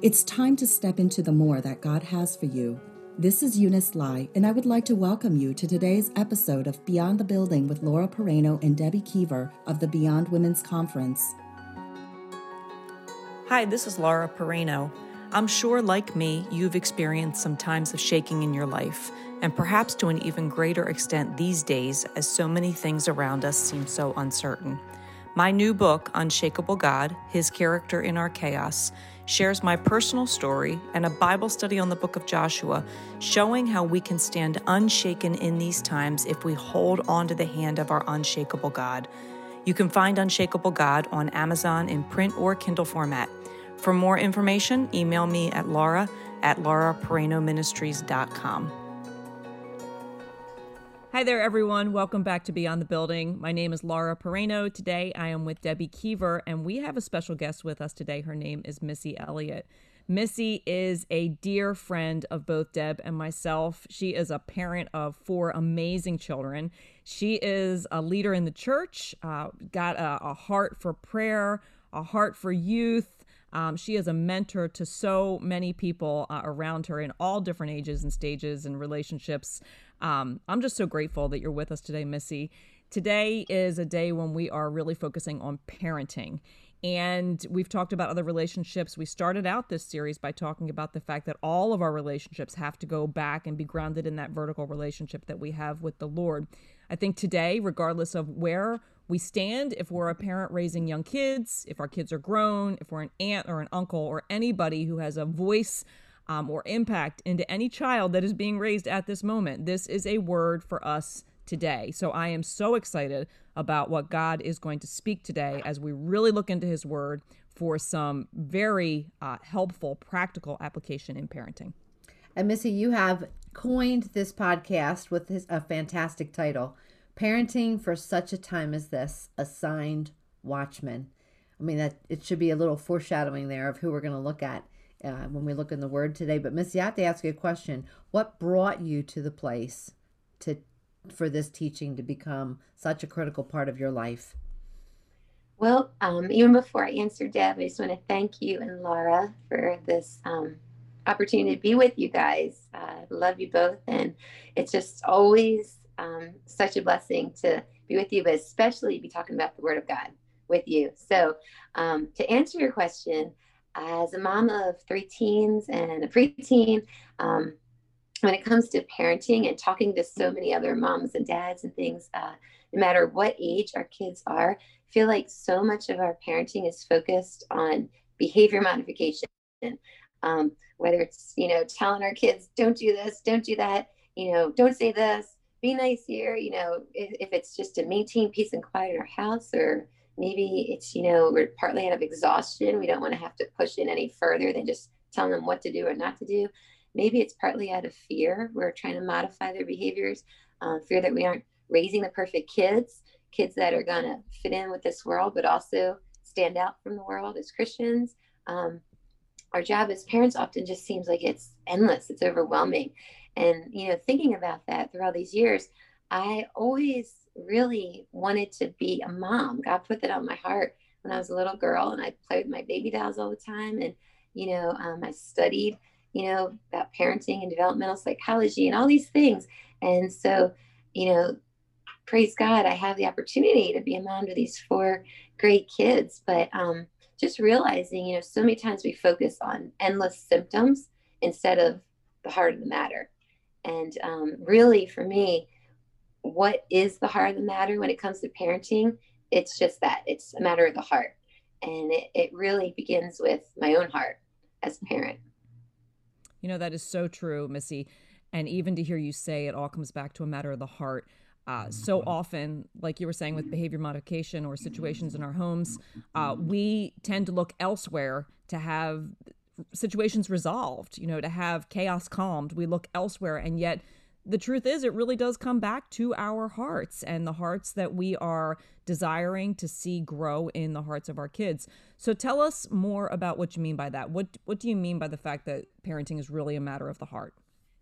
It's time to step into the more that God has for you. This is Eunice Lai, and I would like to welcome you to today's episode of Beyond the Building with Laura Pereno and Debbie Kiever of the Beyond Women's Conference. Hi, this is Laura Pereno. I'm sure, like me, you've experienced some times of shaking in your life, and perhaps to an even greater extent these days as so many things around us seem so uncertain. My new book, Unshakable God His Character in Our Chaos, shares my personal story and a Bible study on the book of Joshua, showing how we can stand unshaken in these times if we hold on to the hand of our unshakable God. You can find Unshakable God on Amazon in print or Kindle format. For more information, email me at laura at lauraperenoministries.com. Hi there, everyone. Welcome back to Beyond the Building. My name is Laura Pereno. Today I am with Debbie Kiever, and we have a special guest with us today. Her name is Missy Elliott. Missy is a dear friend of both Deb and myself. She is a parent of four amazing children. She is a leader in the church, uh, got a, a heart for prayer, a heart for youth, um, she is a mentor to so many people uh, around her in all different ages and stages and relationships. Um, I'm just so grateful that you're with us today, Missy. Today is a day when we are really focusing on parenting. And we've talked about other relationships. We started out this series by talking about the fact that all of our relationships have to go back and be grounded in that vertical relationship that we have with the Lord. I think today, regardless of where we stand if we're a parent raising young kids, if our kids are grown, if we're an aunt or an uncle or anybody who has a voice um, or impact into any child that is being raised at this moment. This is a word for us today. So I am so excited about what God is going to speak today as we really look into His Word for some very uh, helpful, practical application in parenting. And Missy, you have coined this podcast with a fantastic title Parenting for such a time as this, assigned watchman. I mean, that it should be a little foreshadowing there of who we're going to look at uh, when we look in the Word today. But Missy, I have to ask you a question. What brought you to the place to for this teaching to become such a critical part of your life? Well, um, even before I answer, Deb, I just want to thank you and Laura for this um, opportunity to be with you guys. Uh, love you both, and it's just always um, such a blessing to be with you, but especially be talking about the Word of God with you. So, um, to answer your question, as a mom of three teens and a preteen, um, when it comes to parenting and talking to so many other moms and dads and things, uh, no matter what age our kids are, I feel like so much of our parenting is focused on behavior modification. Um, whether it's you know telling our kids don't do this, don't do that, you know, don't say this, be nice here, you know, if, if it's just to maintain peace and quiet in our house, or maybe it's, you know, we're partly out of exhaustion. We don't want to have to push in any further than just telling them what to do or not to do. Maybe it's partly out of fear. We're trying to modify their behaviors, uh, fear that we aren't raising the perfect kids, kids that are going to fit in with this world, but also stand out from the world as Christians. Um, our job as parents often just seems like it's endless, it's overwhelming. And, you know, thinking about that through all these years, I always really wanted to be a mom. God put that on my heart when I was a little girl, and I played with my baby dolls all the time. And, you know, um, I studied, you know, about parenting and developmental psychology and all these things. And so, you know, praise God, I have the opportunity to be a mom to these four great kids. But um, just realizing, you know, so many times we focus on endless symptoms instead of the heart of the matter. And um, really, for me, what is the heart of the matter when it comes to parenting? It's just that it's a matter of the heart. And it, it really begins with my own heart as a parent. You know, that is so true, Missy. And even to hear you say it all comes back to a matter of the heart. Uh, so often, like you were saying with behavior modification or situations in our homes, uh, we tend to look elsewhere to have situations resolved, you know, to have chaos calmed. We look elsewhere. And yet, the truth is, it really does come back to our hearts and the hearts that we are desiring to see grow in the hearts of our kids. So tell us more about what you mean by that. What what do you mean by the fact that parenting is really a matter of the heart?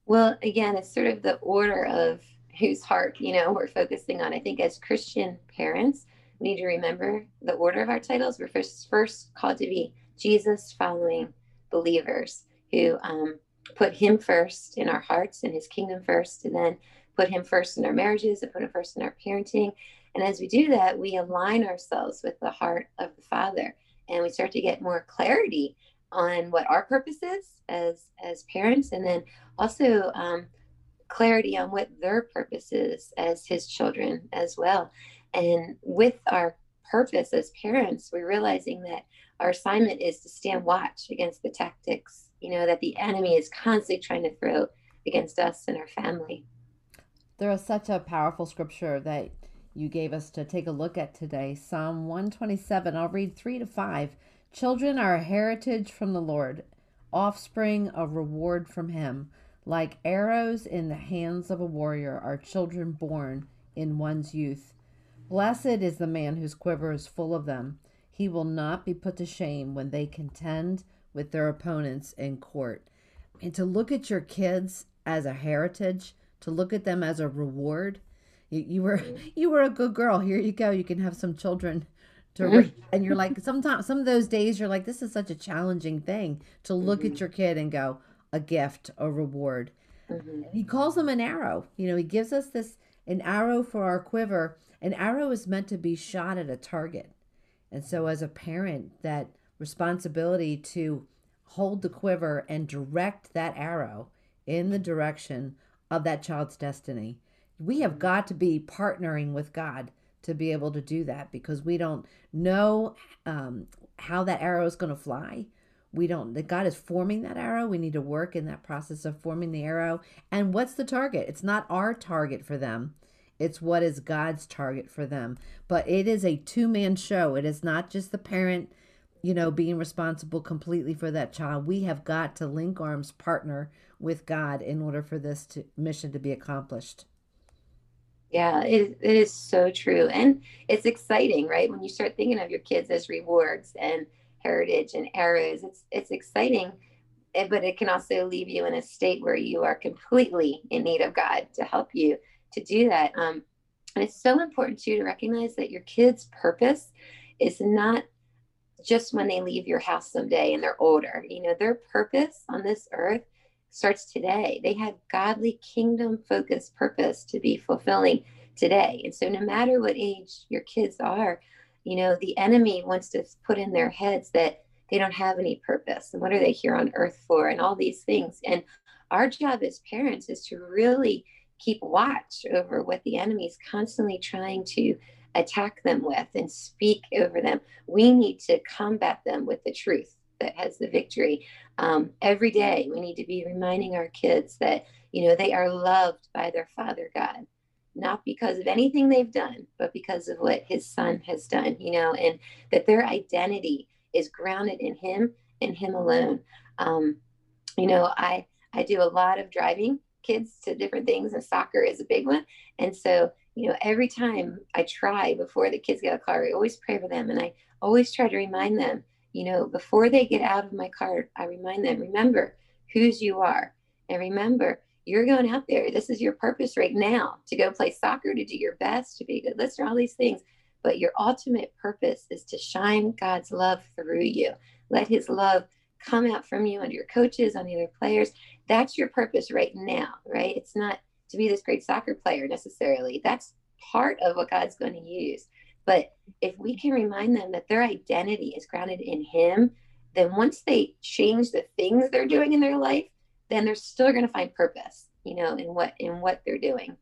Well, again, it's sort of the order of whose heart, you know, we're focusing on. I think as Christian parents, we need to remember the order of our titles. We're first first called to be Jesus following believers who um, put Him first in our hearts and His kingdom first, and then put Him first in our marriages and put Him first in our parenting. And as we do that, we align ourselves with the heart of the Father, and we start to get more clarity on what our purpose is as as parents, and then also um, clarity on what their purpose is as His children as well. And with our purpose as parents, we're realizing that our assignment is to stand watch against the tactics, you know, that the enemy is constantly trying to throw against us and our family. There is such a powerful scripture that you gave us to take a look at today. Psalm 127. I'll read 3 to 5. Children are a heritage from the Lord, offspring a reward from him. Like arrows in the hands of a warrior are children born in one's youth. Blessed is the man whose quiver is full of them. He will not be put to shame when they contend with their opponents in court. And to look at your kids as a heritage, to look at them as a reward. You, you were you were a good girl. Here you go. You can have some children to mm-hmm. and you're like sometimes some of those days you're like this is such a challenging thing to look mm-hmm. at your kid and go a gift, a reward. Mm-hmm. He calls them an arrow. You know, he gives us this an arrow for our quiver an arrow is meant to be shot at a target. And so, as a parent, that responsibility to hold the quiver and direct that arrow in the direction of that child's destiny. We have got to be partnering with God to be able to do that because we don't know um, how that arrow is going to fly. We don't, that God is forming that arrow. We need to work in that process of forming the arrow. And what's the target? It's not our target for them, it's what is God's target for them. But it is a two man show. It is not just the parent, you know, being responsible completely for that child. We have got to link arms, partner with God in order for this to, mission to be accomplished. Yeah, it, it is so true. And it's exciting, right? When you start thinking of your kids as rewards and heritage and arrows, it's it's exciting eh, but it can also leave you in a state where you are completely in need of God to help you to do that. Um, and it's so important too to recognize that your kids' purpose is not just when they leave your house someday and they're older. You know, their purpose on this earth starts today. They have godly kingdom focused purpose to be fulfilling today. And so no matter what age your kids are, you know, the enemy wants to put in their heads that they don't have any purpose and what are they here on earth for and all these things. And our job as parents is to really keep watch over what the enemy is constantly trying to attack them with and speak over them. We need to combat them with the truth that has the victory. Um, every day, we need to be reminding our kids that, you know, they are loved by their Father God, not because of anything they've done, but because of what His Son has done, you know, and that their identity is grounded in Him and Him alone. Um, you know, I I do a lot of driving kids to different things, and soccer is a big one. And so, you know, every time I try before the kids get out of the car, I always pray for them, and I always try to remind them, you know, before they get out of my car, I remind them, remember whose you are, and remember you're going out there. This is your purpose right now to go play soccer, to do your best, to be a good listener, all these things. But your ultimate purpose is to shine God's love through you. Let his love come out from you and your coaches, on the other players that's your purpose right now, right? It's not to be this great soccer player necessarily. That's part of what God's going to use. But if we can remind them that their identity is grounded in Him, then once they change the things they're doing in their life, then they're still going to find purpose, you know, in what in what they're doing.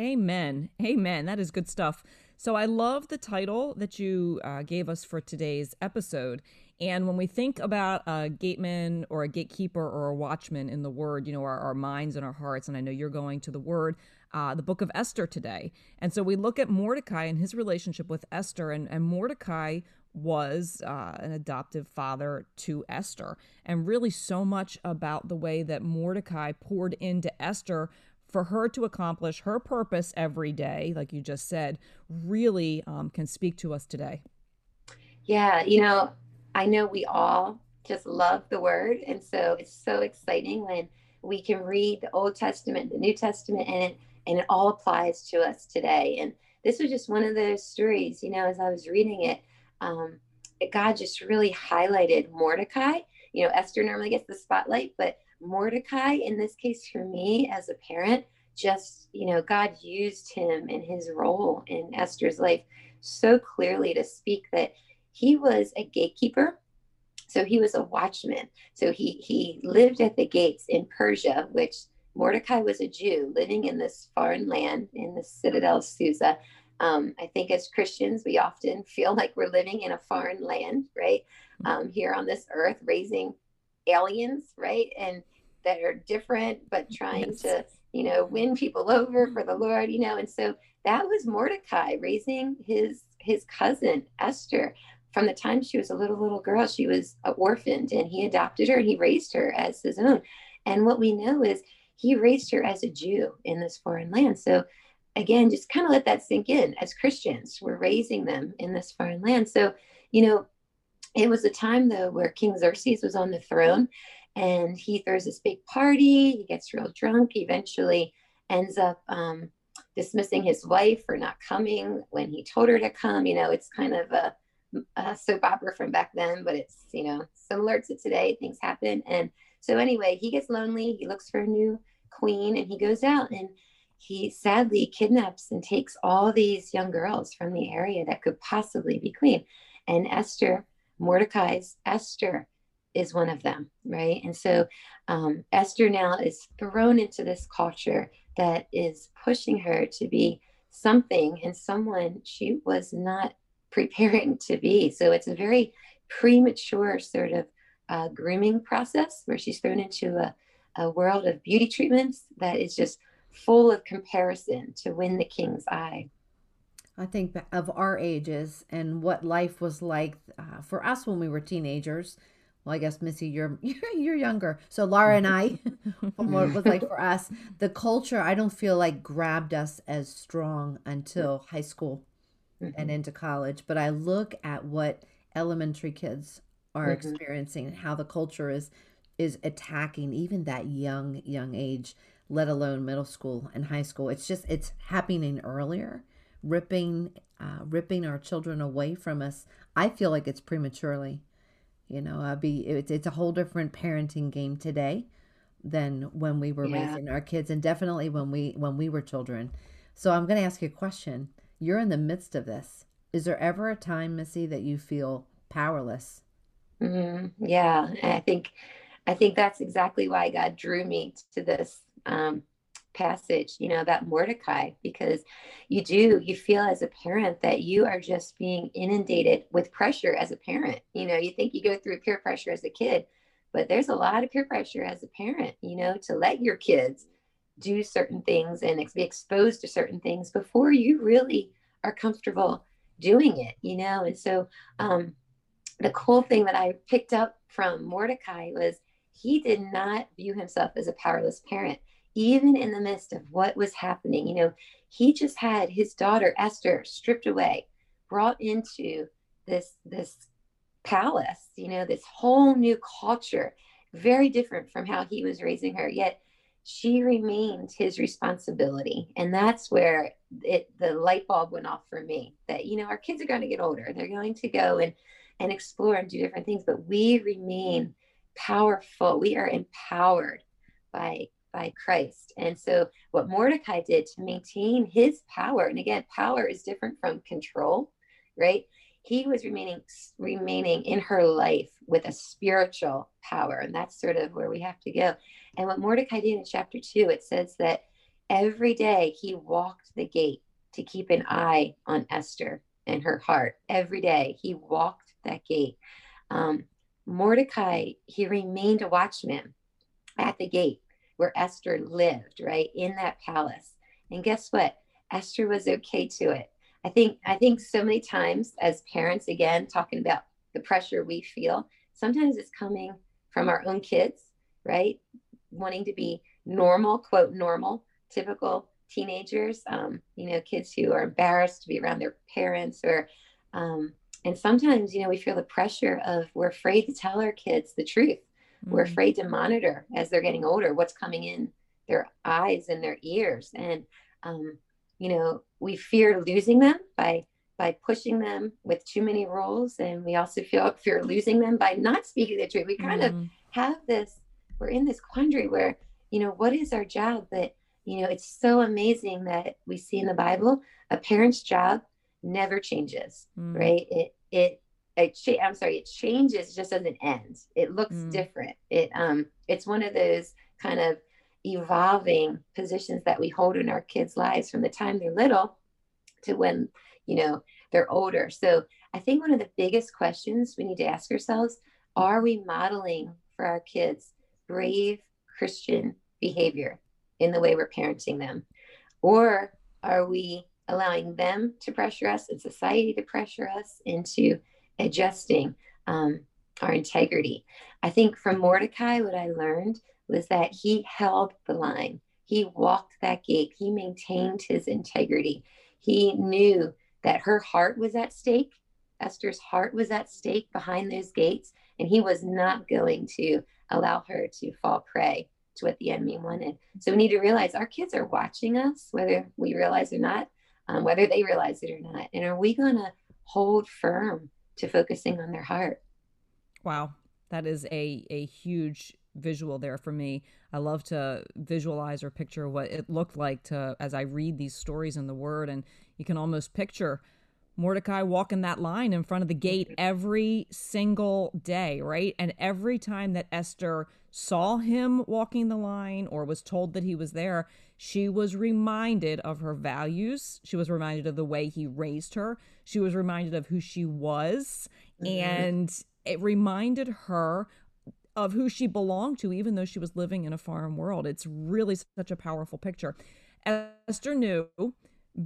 Amen. Amen. That is good stuff. So I love the title that you uh, gave us for today's episode. And when we think about a gateman or a gatekeeper or a watchman in the word, you know, our, our minds and our hearts, and I know you're going to the word, uh, the book of Esther today. And so we look at Mordecai and his relationship with Esther, and, and Mordecai was uh, an adoptive father to Esther. And really, so much about the way that Mordecai poured into Esther for her to accomplish her purpose every day, like you just said, really um, can speak to us today. Yeah, you know, I know we all just love the word. And so it's so exciting when we can read the Old Testament, the New Testament, and it, and it all applies to us today. And this was just one of those stories, you know, as I was reading it, um, God just really highlighted Mordecai you know, Esther normally gets the spotlight, but Mordecai, in this case, for me as a parent, just, you know, God used him in his role in Esther's life so clearly to speak that he was a gatekeeper. So he was a watchman. So he he lived at the gates in Persia, which Mordecai was a Jew living in this foreign land in the citadel of Susa. Um, I think as Christians, we often feel like we're living in a foreign land, right? Um, here on this earth, raising aliens, right? And that are different, but trying yes. to, you know, win people over for the Lord, you know. And so that was Mordecai raising his his cousin Esther from the time she was a little little girl. She was orphaned, and he adopted her and he raised her as his own. And what we know is he raised her as a Jew in this foreign land. So again, just kind of let that sink in. As Christians, we're raising them in this foreign land. So, you know, it was a time though where King Xerxes was on the throne and he throws this big party. He gets real drunk, eventually ends up um, dismissing his wife for not coming when he told her to come. You know, it's kind of a, a soap opera from back then, but it's, you know, similar to today. Things happen. And so, anyway, he gets lonely. He looks for a new queen and he goes out and he sadly kidnaps and takes all these young girls from the area that could possibly be queen. And Esther, Mordecai's Esther, is one of them, right? And so um, Esther now is thrown into this culture that is pushing her to be something and someone she was not preparing to be. So it's a very premature sort of uh, grooming process where she's thrown into a, a world of beauty treatments that is just full of comparison to win the king's eye. I think of our ages and what life was like uh, for us when we were teenagers. Well, I guess Missy, you're you're younger. So Laura and I, from what it was like for us, the culture I don't feel like grabbed us as strong until high school mm-hmm. and into college. But I look at what elementary kids are mm-hmm. experiencing and how the culture is is attacking even that young young age let alone middle school and high school it's just it's happening earlier ripping uh, ripping our children away from us i feel like it's prematurely you know i'll be it's, it's a whole different parenting game today than when we were yeah. raising our kids and definitely when we when we were children so i'm going to ask you a question you're in the midst of this is there ever a time missy that you feel powerless mm-hmm. yeah i think I think that's exactly why God drew me to this um, passage, you know, about Mordecai, because you do, you feel as a parent that you are just being inundated with pressure as a parent. You know, you think you go through peer pressure as a kid, but there's a lot of peer pressure as a parent, you know, to let your kids do certain things and be exposed to certain things before you really are comfortable doing it, you know. And so, um, the cool thing that I picked up from Mordecai was he did not view himself as a powerless parent, even in the midst of what was happening. You know, he just had his daughter Esther stripped away, brought into this this palace, you know, this whole new culture, very different from how he was raising her. Yet she remained his responsibility. And that's where it the light bulb went off for me that, you know, our kids are going to get older. They're going to go and and explore and do different things, but we remain powerful. We are empowered by by Christ. And so what Mordecai did to maintain his power, and again, power is different from control, right? He was remaining remaining in her life with a spiritual power. And that's sort of where we have to go. And what Mordecai did in chapter two, it says that every day he walked the gate to keep an eye on Esther and her heart. Every day he walked that gate. Um, Mordecai, he remained a watchman at the gate where Esther lived, right in that palace. And guess what? Esther was okay to it. I think I think so many times as parents, again, talking about the pressure we feel, sometimes it's coming from our own kids, right? Wanting to be normal, quote normal, typical teenagers, um, you know, kids who are embarrassed to be around their parents or um, and sometimes you know we feel the pressure of we're afraid to tell our kids the truth mm-hmm. we're afraid to monitor as they're getting older what's coming in their eyes and their ears and um, you know we fear losing them by by pushing them with too many rules, and we also feel fear losing them by not speaking the truth. We kind mm-hmm. of have this. We're in this quandary where you know what is our job, but you know it's so amazing that we see in the Bible a parent's job never changes, mm. right? It it it cha- I'm sorry, it changes, just doesn't end. It looks mm. different. It um it's one of those kind of evolving positions that we hold in our kids' lives from the time they're little to when you know they're older. So I think one of the biggest questions we need to ask ourselves are we modeling for our kids brave Christian behavior in the way we're parenting them? Or are we allowing them to pressure us and society to pressure us into adjusting um, our integrity. I think from Mordecai, what I learned was that he held the line. He walked that gate. He maintained his integrity. He knew that her heart was at stake. Esther's heart was at stake behind those gates, and he was not going to allow her to fall prey to what the enemy wanted. So we need to realize our kids are watching us, whether we realize or not, um, whether they realize it or not. And are we going to hold firm to focusing on their heart. Wow, that is a a huge visual there for me. I love to visualize or picture what it looked like to as I read these stories in the word and you can almost picture Mordecai walking that line in front of the gate mm-hmm. every single day, right? And every time that Esther saw him walking the line or was told that he was there, she was reminded of her values. She was reminded of the way he raised her. She was reminded of who she was. Mm-hmm. And it reminded her of who she belonged to, even though she was living in a foreign world. It's really such a powerful picture. Esther knew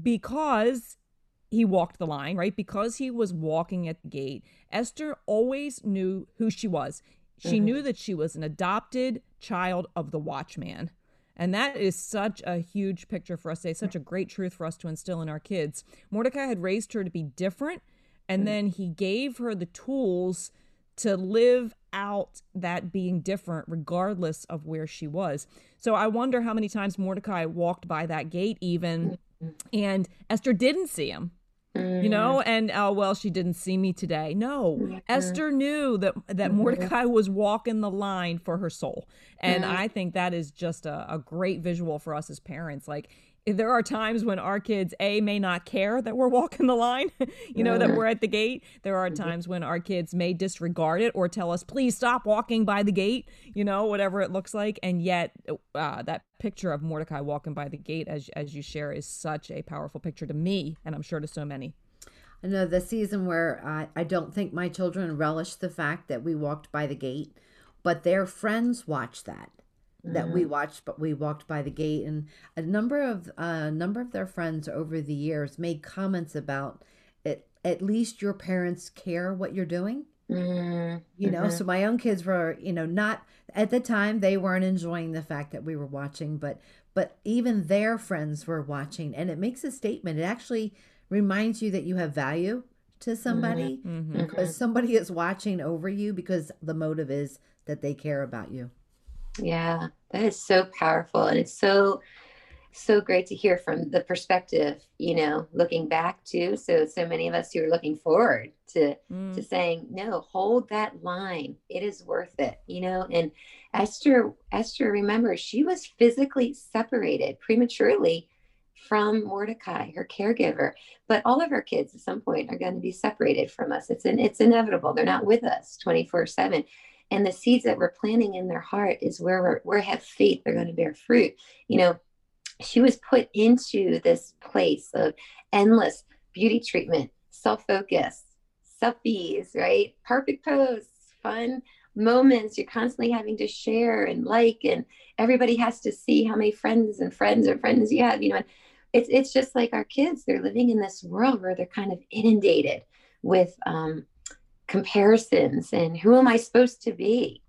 because he walked the line, right? Because he was walking at the gate, Esther always knew who she was. She mm-hmm. knew that she was an adopted child of the watchman. And that is such a huge picture for us today, such a great truth for us to instill in our kids. Mordecai had raised her to be different, and mm-hmm. then he gave her the tools to live out that being different regardless of where she was. So I wonder how many times Mordecai walked by that gate, even, and Esther didn't see him mm. you know and oh well she didn't see me today no esther knew that that mm-hmm. mordecai was walking the line for her soul and mm. i think that is just a, a great visual for us as parents like there are times when our kids a may not care that we're walking the line you know that we're at the gate. There are mm-hmm. times when our kids may disregard it or tell us please stop walking by the gate you know whatever it looks like. And yet uh, that picture of mordecai walking by the gate as, as you share is such a powerful picture to me and i'm sure to so many. I know the season where I, I don't think my children relish the fact that we walked by the gate but their friends watch that that we mm-hmm. watched but we walked by the gate and a number of a uh, number of their friends over the years made comments about it at least your parents care what you're doing mm-hmm. you know so my own kids were you know not at the time they weren't enjoying the fact that we were watching but but even their friends were watching and it makes a statement it actually reminds you that you have value to somebody mm-hmm. because somebody is watching over you because the motive is that they care about you yeah, that is so powerful. And it's so, so great to hear from the perspective, you know, looking back to. So, so many of us who are looking forward to, mm. to saying, no, hold that line. It is worth it, you know? And Esther, Esther, remember, she was physically separated prematurely from Mordecai, her caregiver. But all of our kids at some point are going to be separated from us. It's an, it's inevitable. They're not with us 24 seven and the seeds that we're planting in their heart is where we're where have faith they're going to bear fruit. You know she was put into this place of endless beauty treatment self-focus selfies right? Perfect posts fun moments you're constantly having to share and like and everybody has to see how many friends and friends or friends you have you know? And it's it's just like our kids they're living in this world where they're kind of inundated with um, comparisons and who am I supposed to be?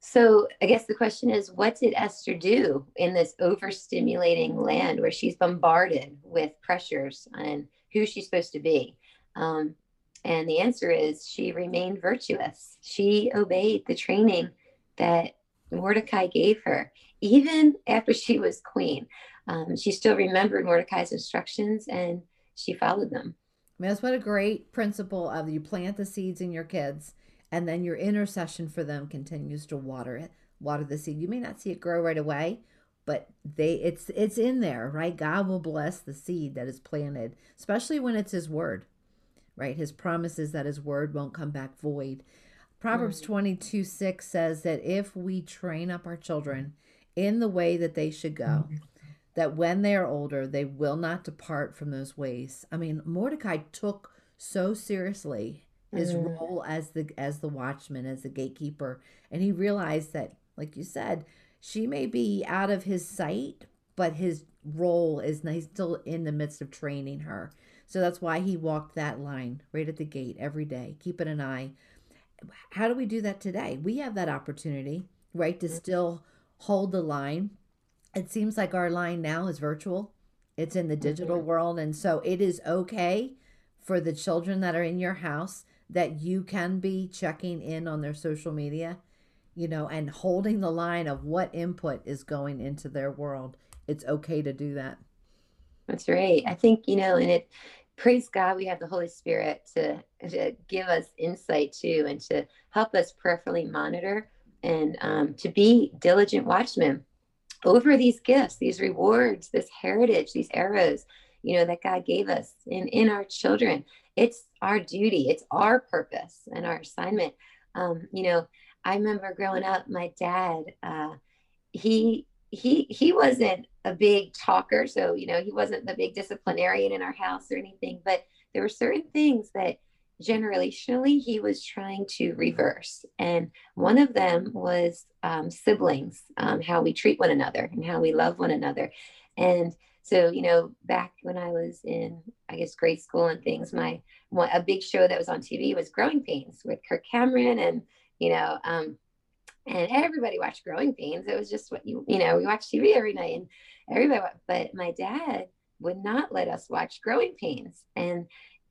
So I guess the question is, what did Esther do in this overstimulating land where she's bombarded with pressures and who she's supposed to be? Um, and the answer is she remained virtuous. She obeyed the training that Mordecai gave her, even after she was queen. Um, she still remembered Mordecai's instructions and she followed them. I mean, that's what a great principle of you plant the seeds in your kids, and then your intercession for them continues to water it, water the seed. You may not see it grow right away, but they it's it's in there, right? God will bless the seed that is planted, especially when it's His word, right? His promises that His word won't come back void. Proverbs mm. 22 6 says that if we train up our children in the way that they should go, mm that when they are older, they will not depart from those ways. I mean, Mordecai took so seriously his mm. role as the as the watchman, as the gatekeeper, and he realized that, like you said, she may be out of his sight, but his role is he's still in the midst of training her. So that's why he walked that line right at the gate every day, keeping an eye. How do we do that today? We have that opportunity, right, to mm-hmm. still hold the line it seems like our line now is virtual. It's in the digital mm-hmm. world. And so it is okay for the children that are in your house that you can be checking in on their social media, you know, and holding the line of what input is going into their world. It's okay to do that. That's right. I think, you know, and it, praise God, we have the Holy Spirit to, to give us insight too and to help us prayerfully monitor and um, to be diligent watchmen over these gifts, these rewards, this heritage, these arrows, you know, that God gave us in, in our children. It's our duty, it's our purpose and our assignment. Um, you know, I remember growing up, my dad, uh, he he he wasn't a big talker, so you know, he wasn't the big disciplinarian in our house or anything, but there were certain things that generationally he was trying to reverse. And one of them was um, siblings, um, how we treat one another and how we love one another. And so, you know, back when I was in, I guess, grade school and things, my a big show that was on TV was Growing Pains with Kirk Cameron, and you know, um, and everybody watched Growing Pains. It was just what you, you know, we watched TV every night, and everybody. But my dad would not let us watch Growing Pains, and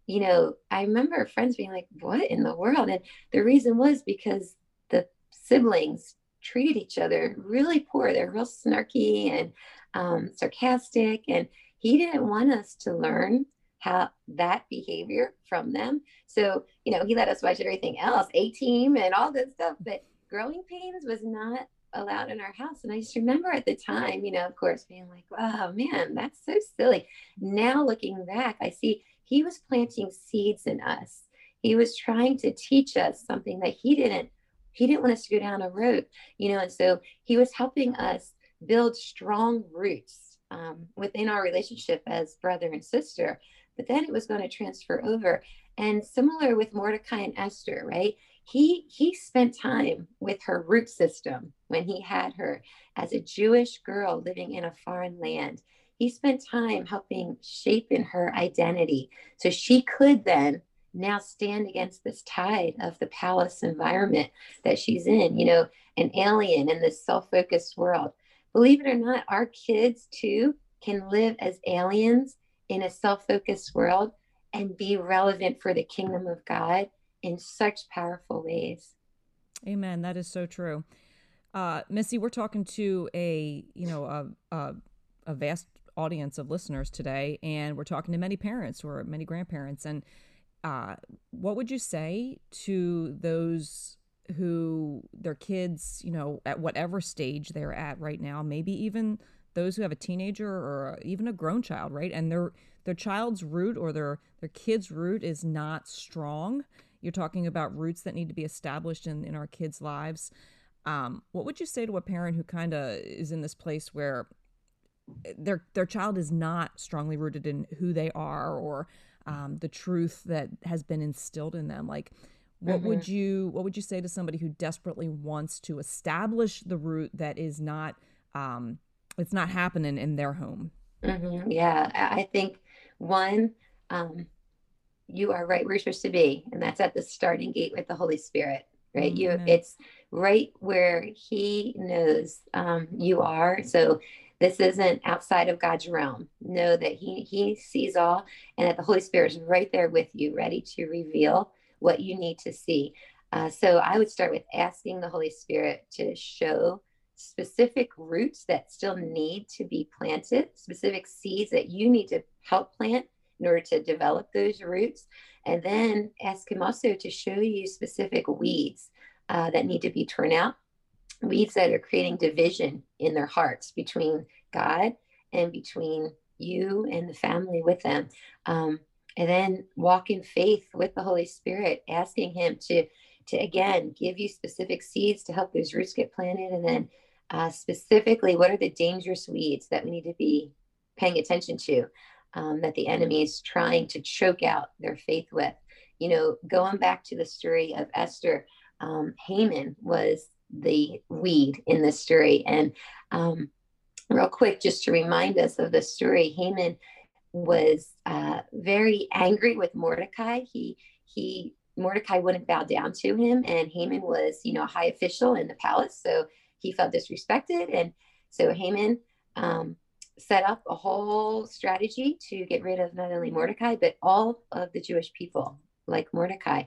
you know, I remember friends being like, what in the world? And the reason was because the siblings treated each other really poor. They're real snarky and um, sarcastic. And he didn't want us to learn how that behavior from them. So, you know, he let us watch everything else, A Team and all this stuff. But growing pains was not allowed in our house. And I just remember at the time, you know, of course, being like, oh man, that's so silly. Now looking back, I see he was planting seeds in us. He was trying to teach us something that he didn't he didn't want us to go down a road, you know, and so he was helping us build strong roots um, within our relationship as brother and sister. But then it was going to transfer over. And similar with Mordecai and Esther, right? He he spent time with her root system when he had her as a Jewish girl living in a foreign land he spent time helping shape in her identity so she could then now stand against this tide of the palace environment that she's in, you know, an alien in this self focused world. Believe it or not, our kids too can live as aliens in a self focused world and be relevant for the kingdom of God in such powerful ways. Amen. That is so true. Uh, Missy, we're talking to a, you know, a, a, a vast audience of listeners today, and we're talking to many parents or many grandparents. And uh, what would you say to those who their kids, you know, at whatever stage they're at right now, maybe even those who have a teenager or even a grown child, right? And their their child's root or their their kid's root is not strong. You're talking about roots that need to be established in, in our kids' lives. Um, what would you say to a parent who kind of is in this place where their their child is not strongly rooted in who they are or um, the truth that has been instilled in them like what mm-hmm. would you what would you say to somebody who desperately wants to establish the root that is not um, it's not happening in their home mm-hmm. yeah i think one um, you are right where you're supposed to be and that's at the starting gate with the holy spirit right mm-hmm. you it's right where he knows um, you are so this isn't outside of God's realm. Know that He He sees all, and that the Holy Spirit is right there with you, ready to reveal what you need to see. Uh, so I would start with asking the Holy Spirit to show specific roots that still need to be planted, specific seeds that you need to help plant in order to develop those roots. And then ask Him also to show you specific weeds uh, that need to be torn out, weeds that are creating division in their hearts between God and between you and the family with them. Um, and then walk in faith with the Holy Spirit, asking Him to, to again give you specific seeds to help those roots get planted. And then uh, specifically, what are the dangerous weeds that we need to be paying attention to um, that the enemy is trying to choke out their faith with? You know, going back to the story of Esther, um, Haman was the weed in the story. And um, real quick, just to remind us of the story, Haman was uh, very angry with Mordecai. He he Mordecai wouldn't bow down to him, and Haman was you know a high official in the palace, so he felt disrespected, and so Haman um, set up a whole strategy to get rid of not only Mordecai but all of the Jewish people like Mordecai,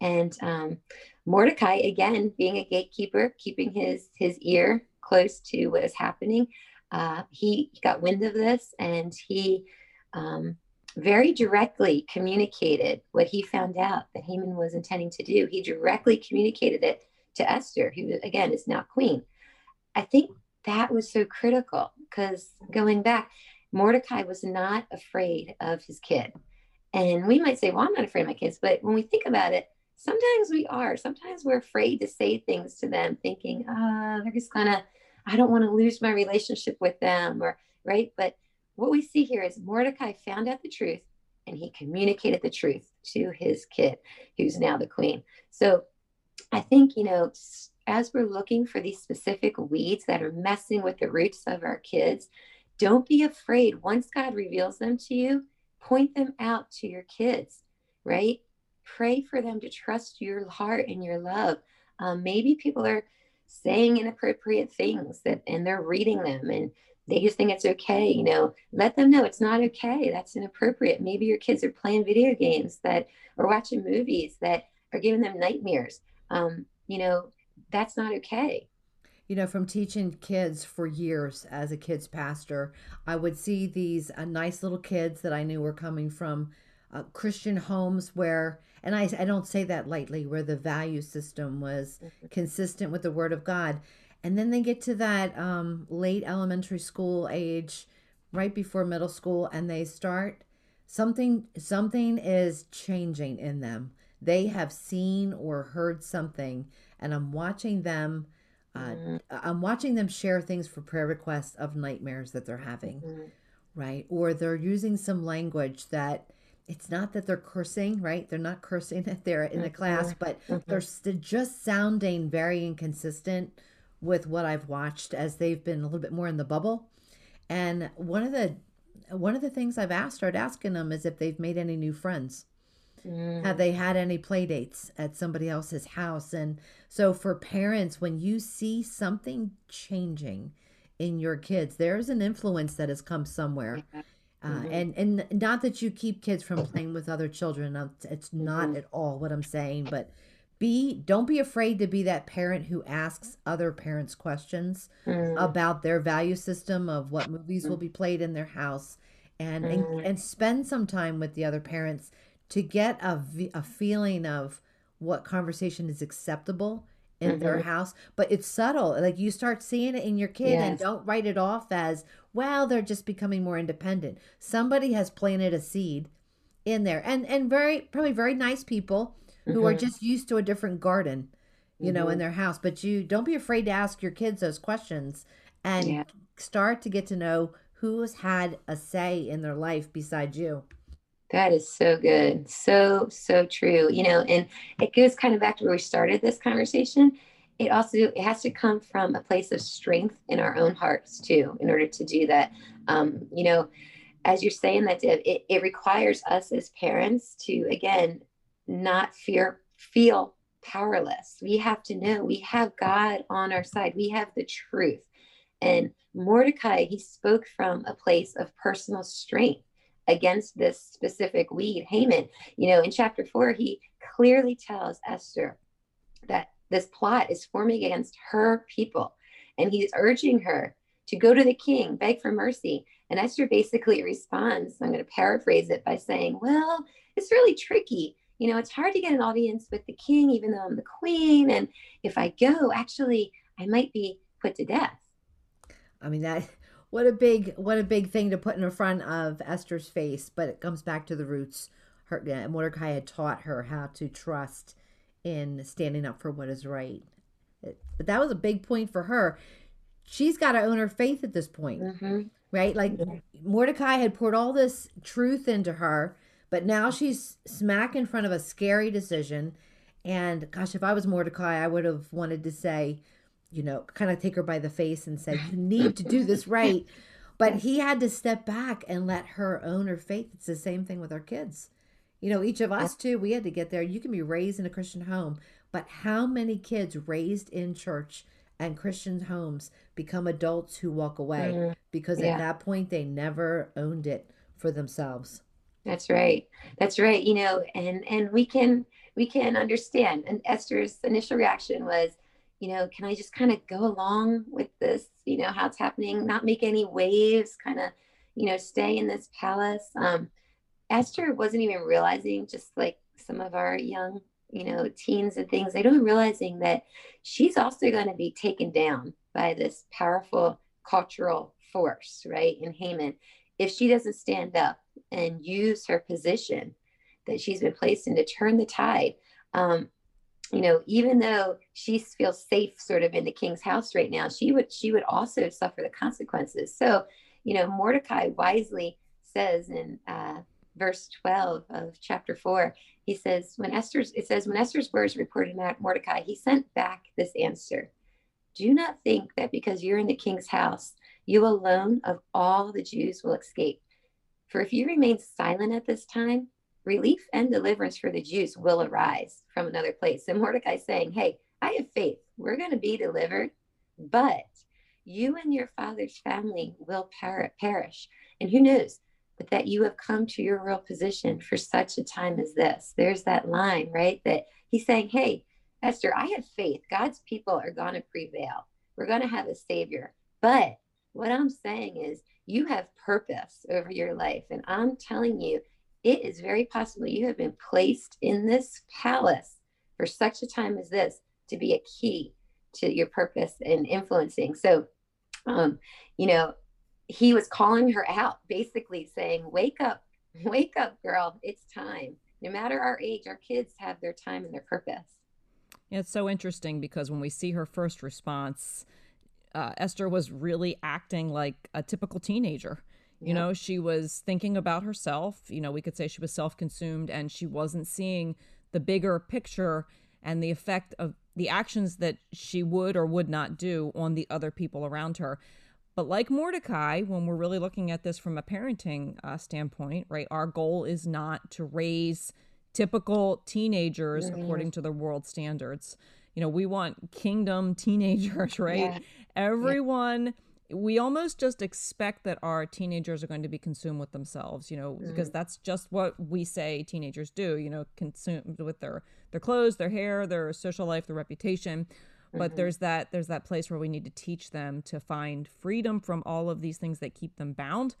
and um, Mordecai again being a gatekeeper, keeping his his ear close to what is happening. Uh, he got wind of this and he um, very directly communicated what he found out that Haman was intending to do. He directly communicated it to Esther, who again is now queen. I think that was so critical because going back, Mordecai was not afraid of his kid. And we might say, well, I'm not afraid of my kids. But when we think about it, sometimes we are. Sometimes we're afraid to say things to them, thinking, oh, they're just gonna, I don't want to lose my relationship with them, or right. But what we see here is Mordecai found out the truth and he communicated the truth to his kid, who's now the queen. So I think, you know, as we're looking for these specific weeds that are messing with the roots of our kids, don't be afraid. Once God reveals them to you, point them out to your kids, right? Pray for them to trust your heart and your love. Um, maybe people are saying inappropriate things that and they're reading them and they just think it's okay you know. Let them know it's not okay that's inappropriate. Maybe your kids are playing video games that or watching movies that are giving them nightmares. Um, you know that's not okay. You know from teaching kids for years as a kids pastor i would see these uh, nice little kids that i knew were coming from uh, christian homes where and I, I don't say that lightly where the value system was mm-hmm. consistent with the word of god and then they get to that um, late elementary school age right before middle school and they start something something is changing in them they have seen or heard something and i'm watching them uh, mm-hmm. i'm watching them share things for prayer requests of nightmares that they're having mm-hmm. right or they're using some language that it's not that they're cursing right they're not cursing that they're in the class but mm-hmm. they're just sounding very inconsistent with what I've watched as they've been a little bit more in the bubble. And one of the one of the things I've asked, started asking them is if they've made any new friends. Mm. Have they had any play dates at somebody else's house? And so for parents, when you see something changing in your kids, there's an influence that has come somewhere. Uh, mm-hmm. and and not that you keep kids from playing with other children. It's not mm-hmm. at all what I'm saying, but be don't be afraid to be that parent who asks other parents questions mm. about their value system of what movies will be played in their house and, mm. and and spend some time with the other parents to get a, a feeling of what conversation is acceptable in mm-hmm. their house but it's subtle like you start seeing it in your kid yes. and don't write it off as well they're just becoming more independent somebody has planted a seed in there and and very probably very nice people who mm-hmm. are just used to a different garden, you mm-hmm. know, in mm-hmm. their house. But you don't be afraid to ask your kids those questions and yeah. start to get to know who's had a say in their life besides you. That is so good. So, so true. You know, and it goes kind of back to where we started this conversation. It also it has to come from a place of strength in our own hearts too, in order to do that. Um, you know, as you're saying that, it, it requires us as parents to again not fear feel powerless. We have to know we have God on our side. We have the truth. And Mordecai, he spoke from a place of personal strength against this specific weed, Haman. You know, in chapter four, he clearly tells Esther that this plot is forming against her people. And he's urging her to go to the king, beg for mercy, And Esther basically responds, I'm going to paraphrase it by saying, Well, it's really tricky. You know, it's hard to get an audience with the king, even though I'm the queen. And if I go, actually, I might be put to death. I mean, that what a big what a big thing to put in front of Esther's face, but it comes back to the roots. Her Mordecai had taught her how to trust in standing up for what is right. But that was a big point for her. She's got to own her faith at this point, mm-hmm. right? Like Mordecai had poured all this truth into her, but now she's smack in front of a scary decision. And gosh, if I was Mordecai, I would have wanted to say, you know, kind of take her by the face and say, You need to do this right. But he had to step back and let her own her faith. It's the same thing with our kids. You know, each of us too, we had to get there. You can be raised in a Christian home, but how many kids raised in church and Christian homes become adults who walk away mm-hmm. because yeah. at that point they never owned it for themselves. That's right. That's right. You know, and and we can we can understand. And Esther's initial reaction was, you know, can I just kind of go along with this, you know, how it's happening, not make any waves, kind of, you know, stay in this palace. Um, Esther wasn't even realizing, just like some of our young, you know, teens and things, they don't realizing that she's also going to be taken down by this powerful cultural force, right? In Haman, if she doesn't stand up and use her position that she's been placed in to turn the tide, um, you know, even though she feels safe sort of in the king's house right now, she would she would also suffer the consequences. So, you know, Mordecai wisely says in uh, verse 12 of chapter 4, he says, when Esther's it says, when Esther's words reported at Mordecai, he sent back this answer. Do not think that because you're in the king's house, you alone of all the Jews will escape. For if you remain silent at this time, relief and deliverance for the Jews will arise from another place. And Mordecai saying, Hey, I have faith. We're going to be delivered, but you and your father's family will per- perish. And who knows but that you have come to your real position for such a time as this. There's that line, right? That he's saying, Hey, Esther, I have faith. God's people are going to prevail. We're going to have a savior. But what I'm saying is, you have purpose over your life. And I'm telling you, it is very possible you have been placed in this palace for such a time as this to be a key to your purpose and influencing. So, um, you know, he was calling her out, basically saying, Wake up, wake up, girl, it's time. No matter our age, our kids have their time and their purpose. Yeah, it's so interesting because when we see her first response, uh, Esther was really acting like a typical teenager. You know, she was thinking about herself. You know, we could say she was self consumed and she wasn't seeing the bigger picture and the effect of the actions that she would or would not do on the other people around her. But like Mordecai, when we're really looking at this from a parenting uh, standpoint, right, our goal is not to raise typical teenagers mm-hmm. according to the world standards. You know, we want kingdom teenagers, right? Yeah. Everyone. Yeah we almost just expect that our teenagers are going to be consumed with themselves you know mm. because that's just what we say teenagers do you know consumed with their their clothes their hair their social life their reputation but mm-hmm. there's that there's that place where we need to teach them to find freedom from all of these things that keep them bound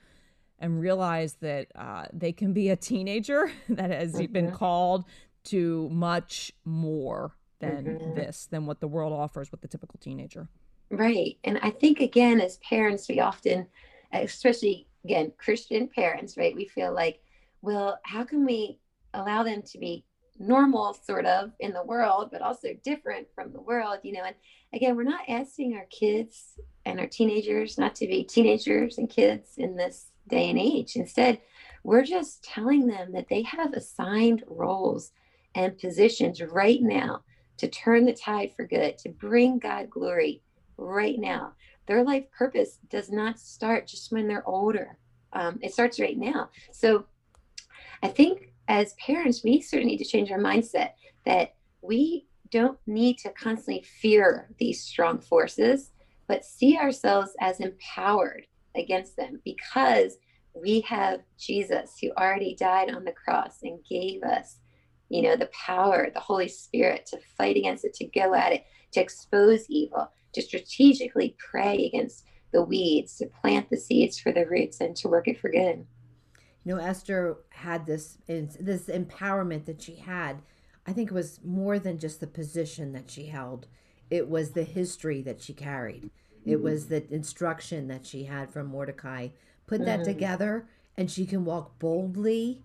and realize that uh, they can be a teenager that has mm-hmm. been called to much more than mm-hmm. this than what the world offers with the typical teenager Right. And I think, again, as parents, we often, especially again, Christian parents, right, we feel like, well, how can we allow them to be normal, sort of, in the world, but also different from the world, you know? And again, we're not asking our kids and our teenagers not to be teenagers and kids in this day and age. Instead, we're just telling them that they have assigned roles and positions right now to turn the tide for good, to bring God glory right now. Their life purpose does not start just when they're older. Um, it starts right now. So I think as parents, we certainly need to change our mindset that we don't need to constantly fear these strong forces, but see ourselves as empowered against them because we have Jesus who already died on the cross and gave us, you know, the power, the Holy Spirit to fight against it, to go at it, to expose evil, to strategically pray against the weeds, to plant the seeds for the roots, and to work it for good. You know, Esther had this this empowerment that she had. I think it was more than just the position that she held. It was the history that she carried. It was the instruction that she had from Mordecai. Put that mm-hmm. together, and she can walk boldly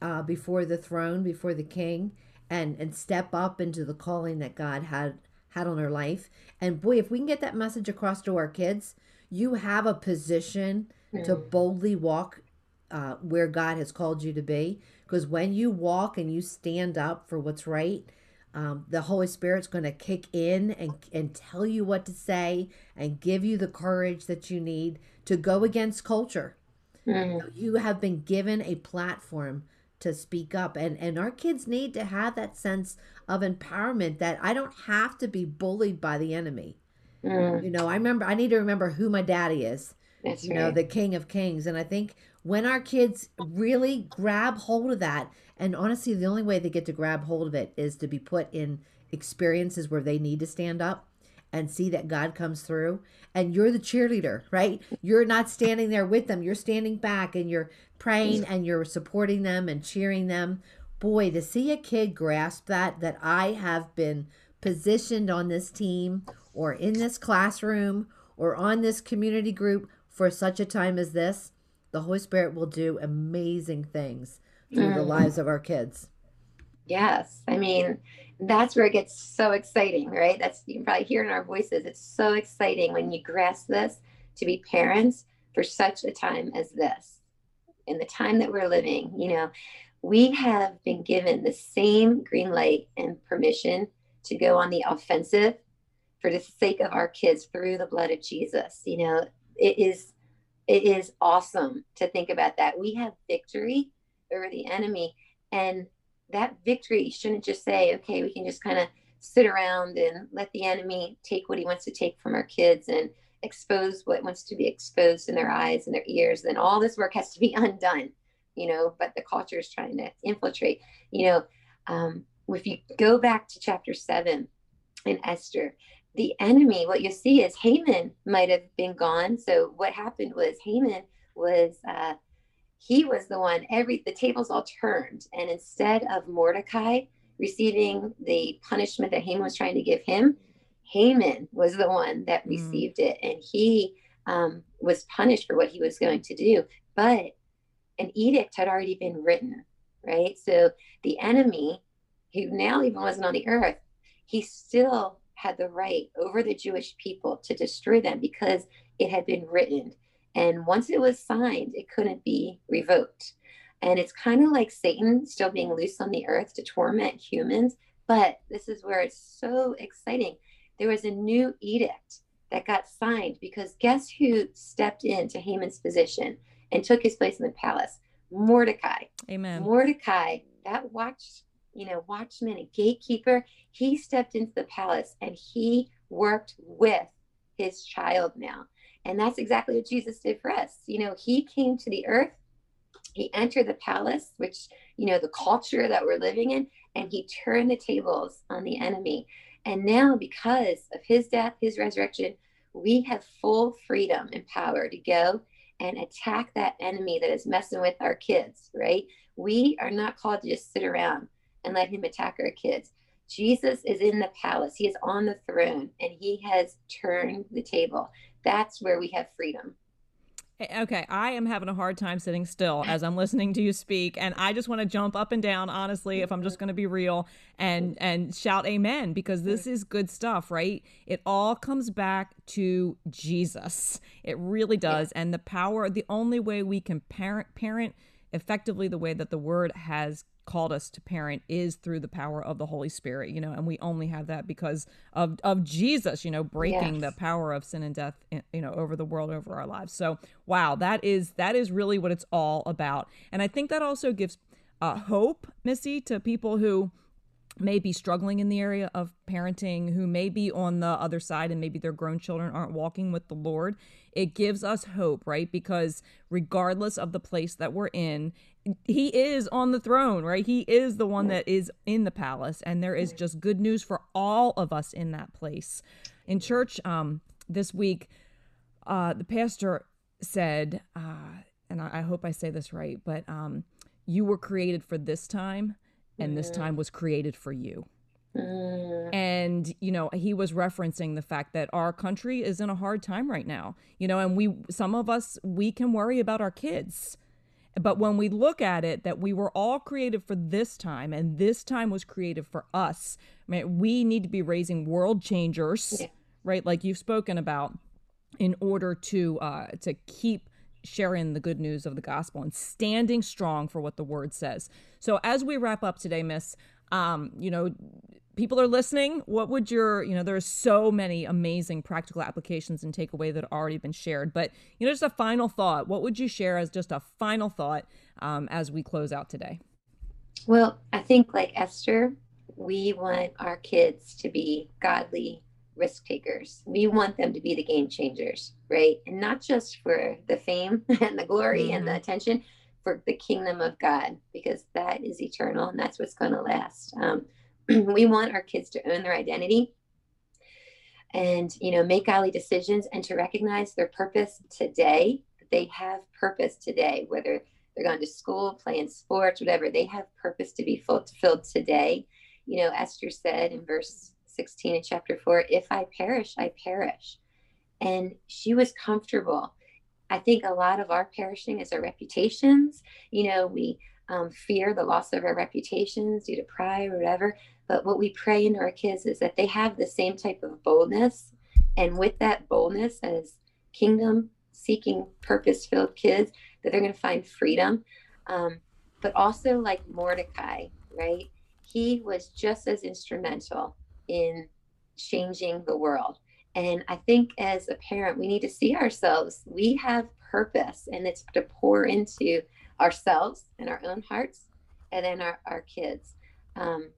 uh, before the throne, before the king, and and step up into the calling that God had had on her life. And boy, if we can get that message across to our kids, you have a position mm. to boldly walk uh, where God has called you to be. Because when you walk and you stand up for what's right, um, the Holy Spirit's going to kick in and, and tell you what to say and give you the courage that you need to go against culture. Mm. You have been given a platform to speak up and and our kids need to have that sense of empowerment that I don't have to be bullied by the enemy. Mm. You know, I remember I need to remember who my daddy is. That's you right. know, the king of kings and I think when our kids really grab hold of that and honestly the only way they get to grab hold of it is to be put in experiences where they need to stand up and see that God comes through and you're the cheerleader, right? You're not standing there with them. You're standing back and you're praying and you're supporting them and cheering them. Boy, to see a kid grasp that that I have been positioned on this team or in this classroom or on this community group for such a time as this, the Holy Spirit will do amazing things through mm. the lives of our kids. Yes. I mean, that's where it gets so exciting, right? That's you can probably hear in our voices. It's so exciting when you grasp this to be parents for such a time as this. In the time that we're living, you know, we have been given the same green light and permission to go on the offensive for the sake of our kids through the blood of Jesus. You know, it is it is awesome to think about that. We have victory over the enemy and that victory shouldn't just say, okay, we can just kind of sit around and let the enemy take what he wants to take from our kids and expose what wants to be exposed in their eyes and their ears. Then all this work has to be undone, you know, but the culture is trying to infiltrate. You know, um, if you go back to chapter seven in Esther, the enemy, what you see is Haman might have been gone. So what happened was Haman was uh, he was the one every the tables all turned and instead of mordecai receiving the punishment that haman was trying to give him haman was the one that mm. received it and he um, was punished for what he was going to do but an edict had already been written right so the enemy who now even wasn't on the earth he still had the right over the jewish people to destroy them because it had been written and once it was signed, it couldn't be revoked. And it's kind of like Satan still being loose on the earth to torment humans. But this is where it's so exciting. There was a new edict that got signed because guess who stepped into Haman's position and took his place in the palace? Mordecai. Amen. Mordecai, that watch, you know, watchman and gatekeeper, he stepped into the palace and he worked with his child now. And that's exactly what Jesus did for us. You know, he came to the earth, he entered the palace, which, you know, the culture that we're living in, and he turned the tables on the enemy. And now, because of his death, his resurrection, we have full freedom and power to go and attack that enemy that is messing with our kids, right? We are not called to just sit around and let him attack our kids. Jesus is in the palace. He is on the throne and he has turned the table that's where we have freedom. Okay, I am having a hard time sitting still as I'm listening to you speak, and I just want to jump up and down. Honestly, if I'm just going to be real and and shout amen because this is good stuff, right? It all comes back to Jesus. It really does, and the power. The only way we can parent parent effectively the way that the Word has called us to parent is through the power of the Holy Spirit, you know, and we only have that because of of Jesus, you know, breaking yes. the power of sin and death, you know, over the world, over our lives. So, wow, that is that is really what it's all about, and I think that also gives uh, hope, Missy, to people who may be struggling in the area of parenting, who may be on the other side and maybe their grown children aren't walking with the Lord, it gives us hope, right? Because regardless of the place that we're in, he is on the throne, right? He is the one that is in the palace, and there is just good news for all of us in that place. In church um, this week, uh, the pastor said, uh, and I, I, hope I say this right, but um, you were created for this time, and this time was created for you. And, you know, he was referencing the fact that our country is in a hard time right now, you know, and we, some of us, we can worry about our kids. But when we look at it, that we were all created for this time, and this time was created for us. I mean, we need to be raising world changers, yeah. right? Like you've spoken about, in order to uh, to keep sharing the good news of the gospel and standing strong for what the word says. So as we wrap up today, Miss, um, you know, people are listening. What would your, you know, there are so many amazing practical applications and takeaway that have already been shared. But you know, just a final thought. What would you share as just a final thought um, as we close out today? Well, I think like Esther, we want our kids to be godly risk takers. We want them to be the game changers, right? And not just for the fame and the glory mm-hmm. and the mm-hmm. attention, for the kingdom of God, because that is eternal and that's what's going to last. Um, we want our kids to own their identity and you know make godly decisions and to recognize their purpose today they have purpose today whether they're going to school playing sports whatever they have purpose to be fulfilled today. You know esther said in verse 16 in chapter 4 if i perish i perish. And she was comfortable. I think a lot of our perishing is our reputations. You know we um, fear the loss of our reputations due to pride or whatever but what we pray into our kids is that they have the same type of boldness and with that boldness as kingdom seeking purpose filled kids that they're going to find freedom um, but also like mordecai right he was just as instrumental in changing the world. And I think as a parent, we need to see ourselves. We have purpose, and it's to pour into ourselves and our own hearts, and then our, our kids um,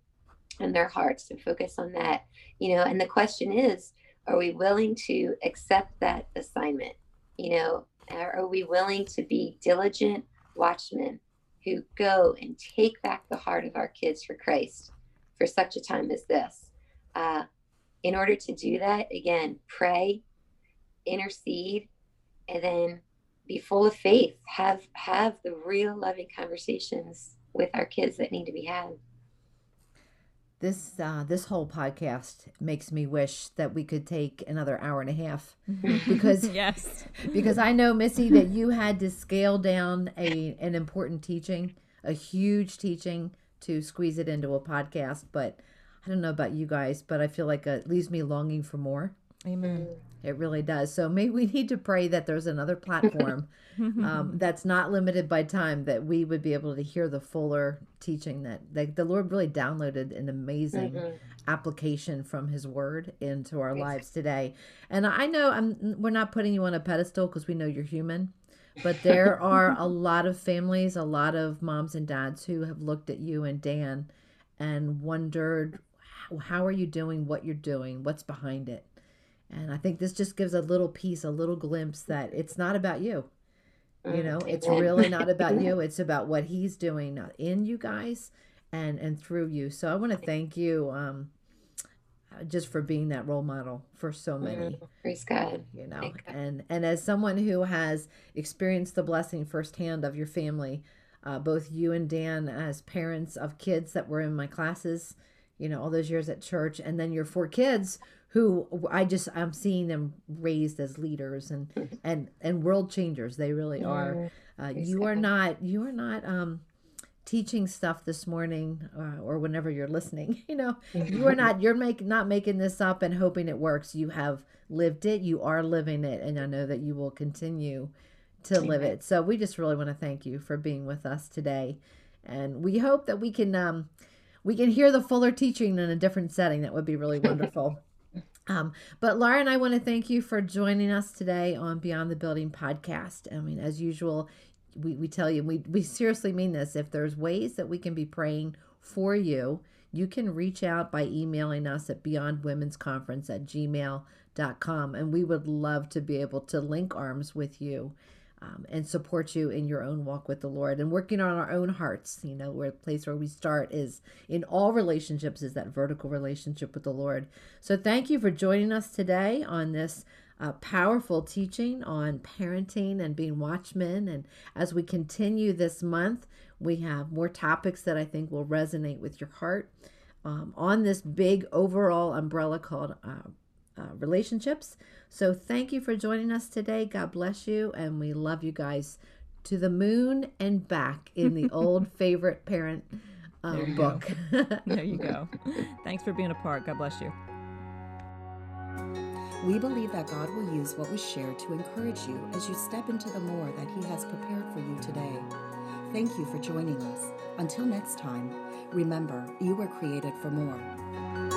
and their hearts to focus on that. You know, and the question is are we willing to accept that assignment? You know, are we willing to be diligent watchmen who go and take back the heart of our kids for Christ for such a time as this? uh, in order to do that, again, pray, intercede, and then be full of faith. Have have the real loving conversations with our kids that need to be had. This uh, this whole podcast makes me wish that we could take another hour and a half because yes because I know Missy that you had to scale down a an important teaching, a huge teaching to squeeze it into a podcast, but I don't know about you guys, but I feel like it leaves me longing for more. Amen. It really does. So maybe we need to pray that there's another platform um, that's not limited by time that we would be able to hear the fuller teaching that, that the Lord really downloaded an amazing mm-hmm. application from His Word into our lives today. And I know I'm we're not putting you on a pedestal because we know you're human, but there are a lot of families, a lot of moms and dads who have looked at you and Dan and wondered how are you doing what you're doing what's behind it and i think this just gives a little piece a little glimpse that it's not about you. You know it's really not about you. It's about what he's doing in you guys and and through you. So i want to thank you um just for being that role model for so many mm, praise god. you know. And and as someone who has experienced the blessing firsthand of your family uh, both you and dan as parents of kids that were in my classes you know all those years at church and then your four kids who i just i'm seeing them raised as leaders and and and world changers. They really are. uh, you are not you are not um teaching stuff this morning uh, or whenever you're listening you know? You are not you're make, not making this up and hoping it works. You have lived it. You are living it. And i know that you will continue to live it. So we just really want to thank you for being with us today. And we hope that we can um, we can hear the fuller teaching in a different setting. That would be really wonderful. Um, but Laura and I want to thank you for joining us today on Beyond the Building podcast. I mean, as usual, we, we tell you, we, we seriously mean this. If there's ways that we can be praying for you, you can reach out by emailing us at beyondwomensconference at gmail.com. And we would love to be able to link arms with you um, and support you in your own walk with the Lord and working on our own hearts. You know, where the place where we start is in all relationships is that vertical relationship with the Lord. So thank you for joining us today on this uh, powerful teaching on parenting and being watchmen. And as we continue this month, we have more topics that I think will resonate with your heart um, on this big overall umbrella called uh, uh, relationships. So thank you for joining us today. God bless you. And we love you guys to the moon and back in the old favorite parent um, book. there you go. Thanks for being a part. God bless you. We believe that God will use what was shared to encourage you as you step into the more that He has prepared for you today. Thank you for joining us. Until next time, remember, you were created for more.